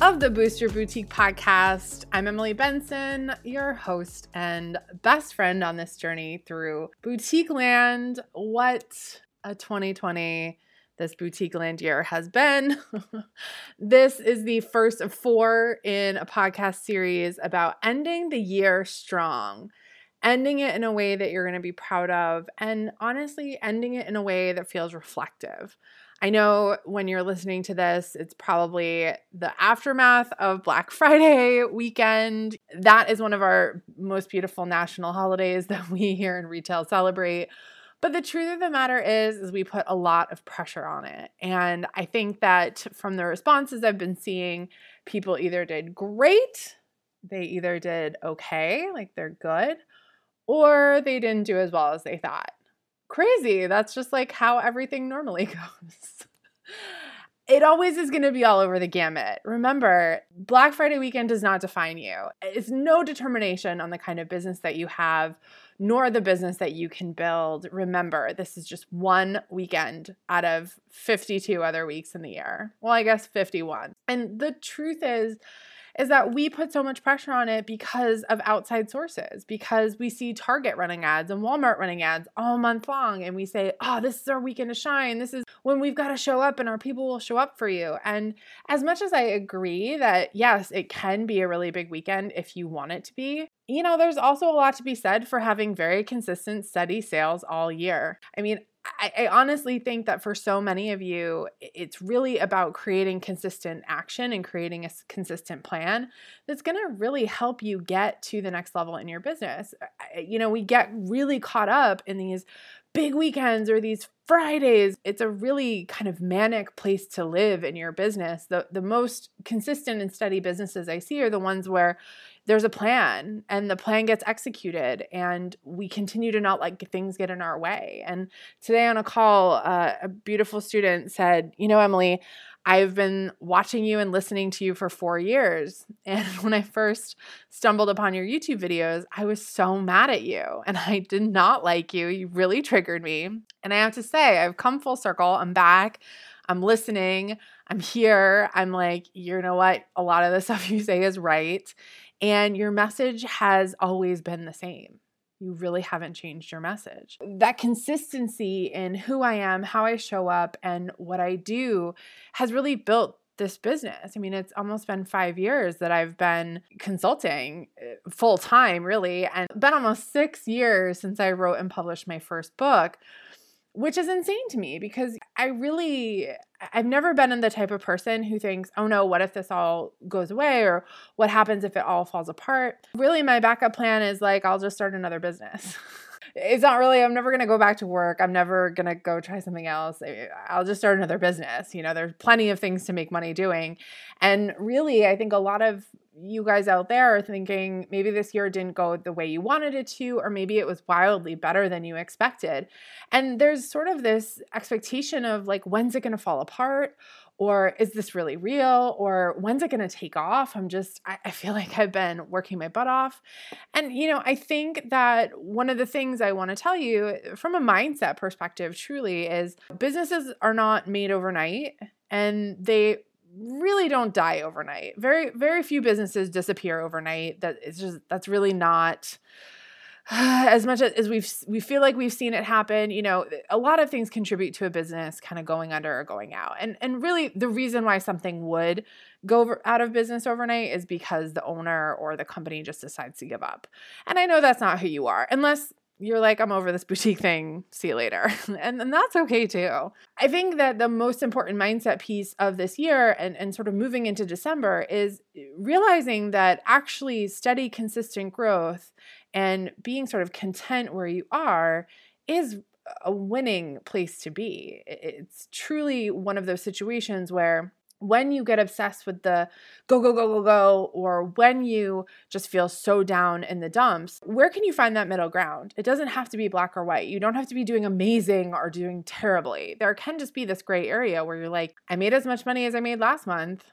of the Boost Your Boutique podcast. I'm Emily Benson, your host and best friend on this journey through boutique land. What a 2020 this boutique land year has been. this is the first of four in a podcast series about ending the year strong ending it in a way that you're going to be proud of, and honestly, ending it in a way that feels reflective. I know when you're listening to this, it's probably the aftermath of Black Friday weekend. That is one of our most beautiful national holidays that we here in retail celebrate. But the truth of the matter is is we put a lot of pressure on it. And I think that from the responses I've been seeing, people either did great, they either did okay, like they're good, or they didn't do as well as they thought crazy. That's just like how everything normally goes. it always is going to be all over the gamut. Remember, Black Friday weekend does not define you. It's no determination on the kind of business that you have, nor the business that you can build. Remember, this is just one weekend out of 52 other weeks in the year. Well, I guess 51. And the truth is, is that we put so much pressure on it because of outside sources, because we see Target running ads and Walmart running ads all month long. And we say, oh, this is our weekend to shine. This is when we've got to show up and our people will show up for you. And as much as I agree that, yes, it can be a really big weekend if you want it to be, you know, there's also a lot to be said for having very consistent, steady sales all year. I mean, I, I, honestly think that for so many of you, it's really about creating consistent action and creating a consistent plan that's going to really help you get to the next level in your business. You know, we get really caught up in these big weekends or these Fridays. It's a really kind of manic place to live in your business. The the most consistent and steady businesses I see are the ones where there's a plan and the plan gets executed and we continue to not let things get in our way. And today on a call, uh, a beautiful student said, You know, Emily, I've been watching you and listening to you for four years. And when I first stumbled upon your YouTube videos, I was so mad at you and I did not like you. You really triggered me. And I have to say, I've come full circle. I'm back. I'm listening. I'm here. I'm like, you know what? A lot of the stuff you say is right. And your message has always been the same. You really haven't changed your message. That consistency in who I am, how I show up, and what I do has really built this business. I mean, it's almost been five years that I've been consulting eh, full time, really, and been almost six years since I wrote and published my first book which is insane to me because I really I've never been in the type of person who thinks, "Oh no, what if this all goes away or what happens if it all falls apart?" Really my backup plan is like I'll just start another business. it's not really I'm never going to go back to work. I'm never going to go try something else. Eh, I'll just start another business. You know, there's plenty of things to make money doing. And really, I think a lot of you guys out there are thinking maybe this year didn't go the way you wanted it to, or maybe it was wildly better than you expected. And there's sort of this expectation of like, when's it going to fall apart? Or is this really real? Or when's it going to take off? I'm just, I, I feel like I've been working my butt off. And, you know, I think that one of the things I want to tell you uh, from a mindset perspective truly is businesses are not made overnight and they really don't die overnight. Very very few businesses disappear overnight. That it's just that's really not as much as we've we feel like we've seen it happen, you know, a lot of things contribute to a business kind of going under or going out. And and really the reason why something would go out of business overnight is because the owner or the company just decides to give up. And I know that's not who you are unless you're like, I'm over this boutique thing. See you later. and, and that's okay too. I think that the most important mindset piece of this year and, and sort of moving into December is realizing that actually steady, consistent growth and being sort of content where you are is a winning place to be. It's truly one of those situations where when you get obsessed with the go, go, go, go, go, or when you just feel so down in the dumps, where can you find that middle ground? It doesn't have to be black or white. You don't have to be doing amazing or doing terribly. There can just be this gray area where you're like, I made as much money as I made last month.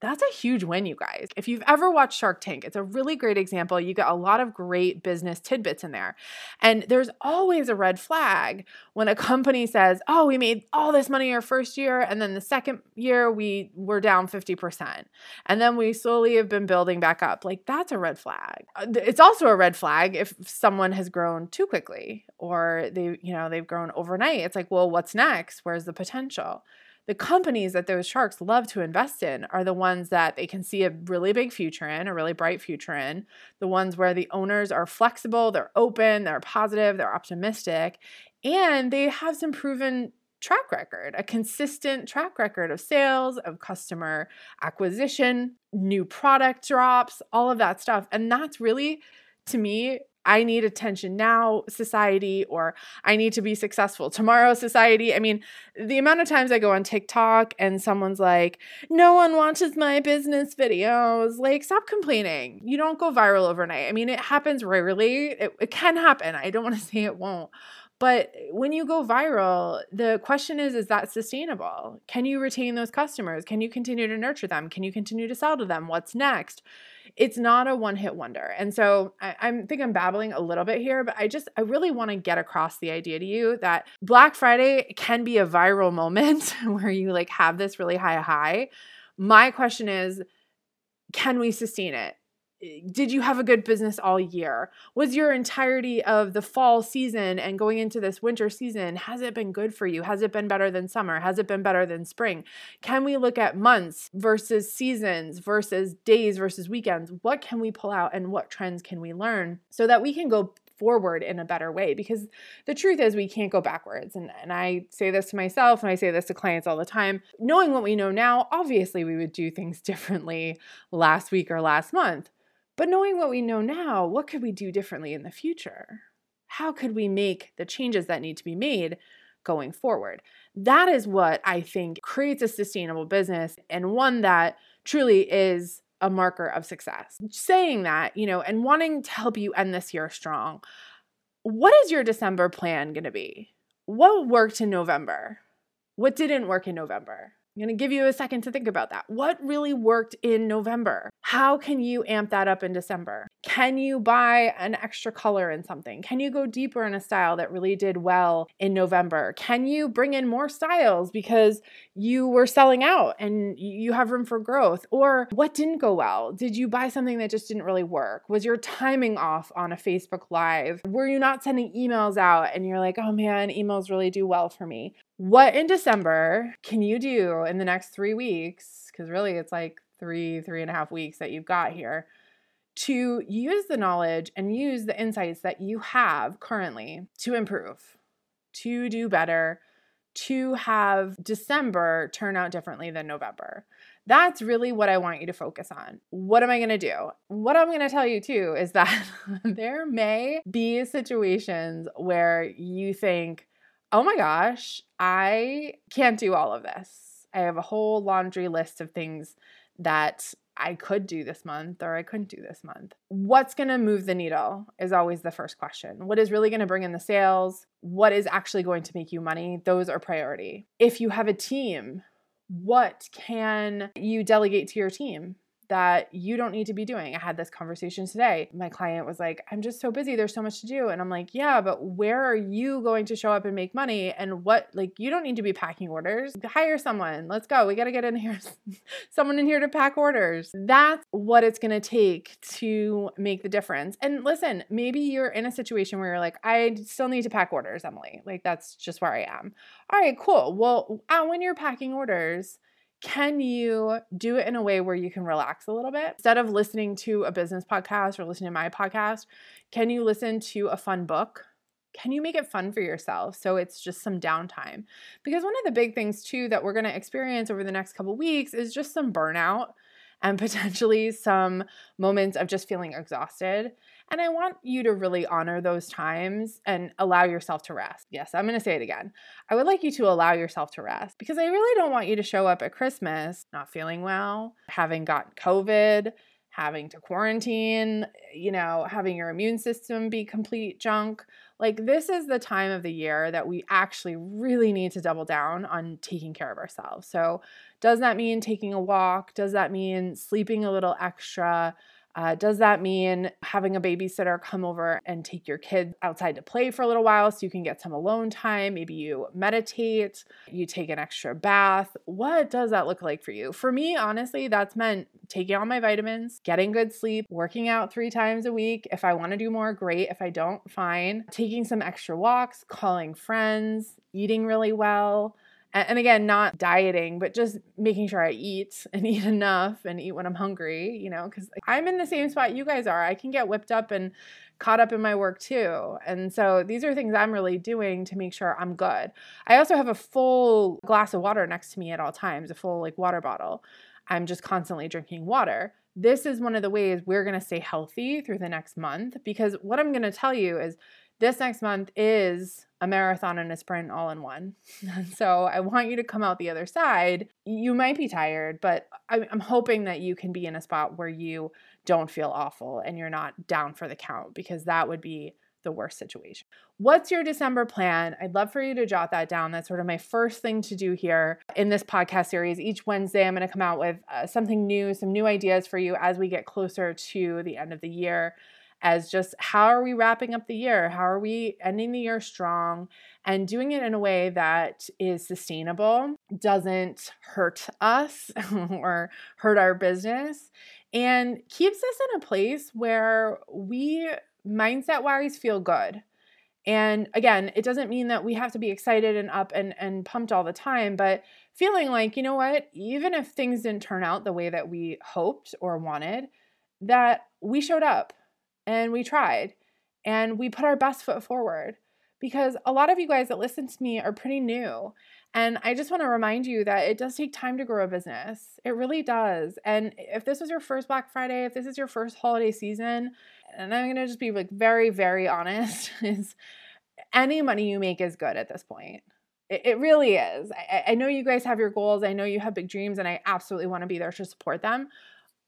That's a huge win, you guys. If you've ever watched Shark Tank, it's a really great example. You get a lot of great business tidbits in there. And there's always a red flag when a company says, Oh, we made all this money our first year. And then the second year, we were down 50%. And then we slowly have been building back up. Like, that's a red flag. Uh, it's also a red flag if someone has grown too quickly or they, you know, they've grown overnight. It's like, well, what's next? Where's the potential? The companies that those sharks love to invest in are the ones that they can see a really big future in, a really bright future in, the ones where the owners are flexible, they're open, they're positive, they're optimistic, and they have some proven track record, a consistent track record of sales, of customer acquisition, new product drops, all of that stuff. And that's really, to me, I need attention now society or I need to be successful tomorrow society. I mean, the amount of times I go on TikTok and someone's like, no one watches my business videos, like, stop complaining. You don't go viral overnight. I mean, it happens rarely, it, it can happen. I don't want to say it won't. But when you go viral, the question is is that sustainable? Can you retain those customers? Can you continue to nurture them? Can you continue to sell to them? What's next? It's not a one hit wonder. And so I, I think I'm babbling a little bit here, but I just, I really want to get across the idea to you that Black Friday can be a viral moment where you like have this really high high. My question is, can we sustain it? Did you have a good business all year? Was your entirety of the fall season and going into this winter season, has it been good for you? Has it been better than summer? Has it been better than spring? Can we look at months versus seasons versus days versus weekends? What can we pull out and what trends can we learn so that we can go forward in a better way because the truth is we can't go backwards and, and i say this to myself and i say this to clients all the time knowing what we know now obviously we would do things differently last week or last month but knowing what we know now, what could we do differently in the future? How could we make the changes that need to be made going forward? That is what I think creates a sustainable business and one that truly is a marker of success. Saying that, you know, and wanting to help you end this year strong, what is your December plan going to be? What worked in November? What didn't work in November? I'm going to give you a second to think about that. What really worked in November? How can you amp that up in December? Can you buy an extra color in something? Can you go deeper in a style that really did well in November? Can you bring in more styles because you were selling out and you have room for growth? Or what didn't go well? Did you buy something that just didn't really work? Was your timing off on a Facebook Live? Were you not sending emails out and you're like, oh man, emails really do well for me? What in December can you do in the next three weeks? Because really, it's like three, three and a half weeks that you've got here to use the knowledge and use the insights that you have currently to improve, to do better, to have December turn out differently than November. That's really what I want you to focus on. What am I going to do? What I'm going to tell you too is that there may be situations where you think, oh my gosh, I can't do all of this. I have a whole laundry list of things that I could do this month or I couldn't do this month. What's going to move the needle is always the first question. What is really going to bring in the sales? What is actually going to make you money? Those are priority. If you have a team, what can you delegate to your team? That you don't need to be doing. I had this conversation today. My client was like, I'm just so busy. There's so much to do. And I'm like, yeah, but where are you going to show up and make money? And what, like, you don't need to be packing orders. Hire someone. Let's go. We got to get in here, someone in here to pack orders. That's what it's going to take to make the difference. And listen, maybe you're in a situation where you're like, I still need to pack orders, Emily. Like, that's just where I am. All right, cool. Well, uh, when you're packing orders, can you do it in a way where you can relax a little bit? Instead of listening to a business podcast or listening to my podcast, can you listen to a fun book? can you make it fun for yourself so it's just some downtime? Because one of the big things too that we're going to experience over the next couple weeks is just some burnout and potentially some moments of just feeling exhausted. And I want you to really honor those times and allow yourself to rest. Yes, I'm going to say it again. I would like you to allow yourself to rest because I really don't want you to show up at Christmas not feeling well, having got COVID, having to quarantine, you know, having your immune system be complete junk. Like, this is the time of the year that we actually really need to double down on taking care of ourselves. So, does that mean taking a walk? Does that mean sleeping a little extra? Uh, does that mean having a babysitter come over and take your kids outside to play for a little while so you can get some alone time? Maybe you meditate, you take an extra bath. What does that look like for you? For me, honestly, that's meant taking all my vitamins, getting good sleep, working out three times a week. If I want to do more, great. If I don't, fine. Taking some extra walks, calling friends, eating really well and again not dieting but just making sure i eat and eat enough and eat when i'm hungry you know because i'm in the same spot you guys are. I can get whipped up and caught up in my work too. And so these are things i'm really doing to make sure i'm good. I also have a full glass of water next to me at all times a full like water bottle. I'm just constantly drinking water. This is one of the ways we're going to stay healthy through the next month because what i'm going to tell you is this next month is a marathon and a sprint all in one. so I want you to come out the other side. You might be tired, but I'm hoping that you can be in a spot where you don't feel awful and you're not down for the count because that would be the worst situation. What's your December plan? I'd love for you to jot that down. That's sort of my first thing to do here in this podcast series. Each Wednesday, I'm going to come out with uh, something new, some new ideas for you as we get closer to the end of the year as just how are we wrapping up the year? How are we ending the year strong and doing it in a way that is sustainable, doesn't hurt us or hurt our business, and keeps us in a place where we mindset wise feel good. And again, it doesn't mean that we have to be excited and up and, and pumped all the time, but feeling like, you know what, even if things didn't turn out the way that we hoped or wanted, that we showed up and we tried and we put our best foot forward because a lot of you guys that listen to me are pretty new. And I just want to remind you that it does take time to grow a business. It really does. And if this was your first Black Friday, if this is your first holiday season, and I'm going to just be like very, very honest, is any money you make is good at this point. It, it really is. I, I know you guys have your goals. I know you have big dreams, and I absolutely want to be there to support them.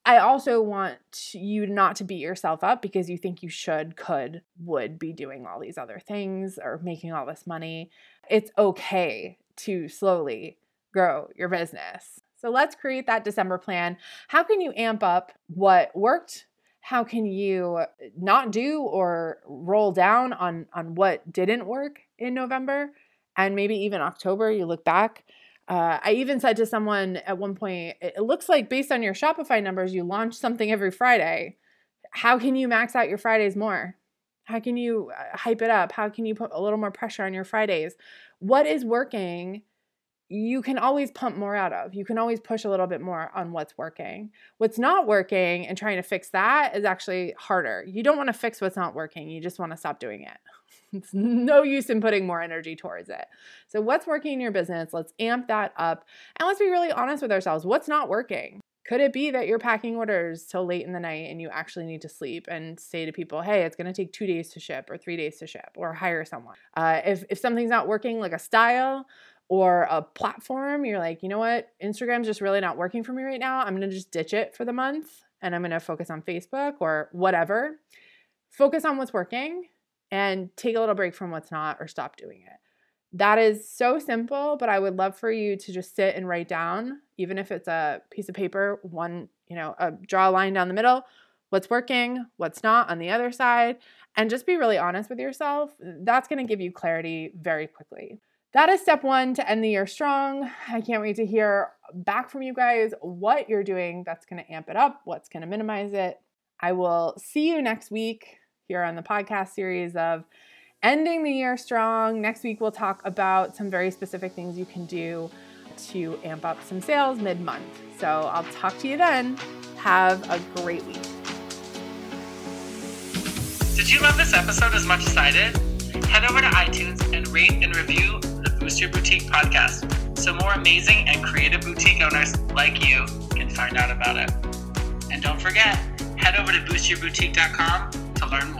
I also want you not to beat yourself up because you think you should, could, would be doing all these other things or making all this money. It's okay to slowly grow your business. So let's create that December plan. How can you amp up what worked? How can you uh, not do or roll down on on what didn't work in November and maybe even October you look back uh, I even said to someone at one point, it looks like based on your Shopify numbers, you launch something every Friday. How can you max out your Fridays more? How can you uh, hype it up? How can you put a little more pressure on your Fridays? What is working? You can always pump more out of. You can always push a little bit more on what's working. What's not working and trying to fix that is actually harder. You don't want to fix what's not working, you just want to stop doing it. It's no use in putting more energy towards it. So, what's working in your business? Let's amp that up. And let's be really honest with ourselves. What's not working? Could it be that you're packing orders till late in the night and you actually need to sleep and say to people, hey, it's going to take two days to ship or three days to ship or hire someone? Uh, if, if something's not working, like a style or a platform, you're like, you know what? Instagram's just really not working for me right now. I'm to just ditch it for the month and I'm to focus on Facebook or whatever. Focus on what's working and take a little break from what's not or stop doing it. That is so simple, but I would love for you to just sit and write down, even if it's a piece of paper, one, you know, a, draw a line down the middle, what's working, what's not on the other side, and just be really honest with yourself. That's to give you clarity very quickly. That is step one to end the year strong. I can't wait to hear back from you guys what you're doing that's going to amp it up, what's going to minimize it. I will see you next week here on the podcast series of ending the year strong. Next week, we'll talk about some very specific things you can do to amp up some sales mid month. So I'll talk to you then. Have a great week. Did you love this episode as much as I did? head over to iTunes and rate and review Boost Your Boutique podcast so more amazing and creative boutique owners like you can find out about it. And don't forget, head over to boostyourboutique.com to learn more.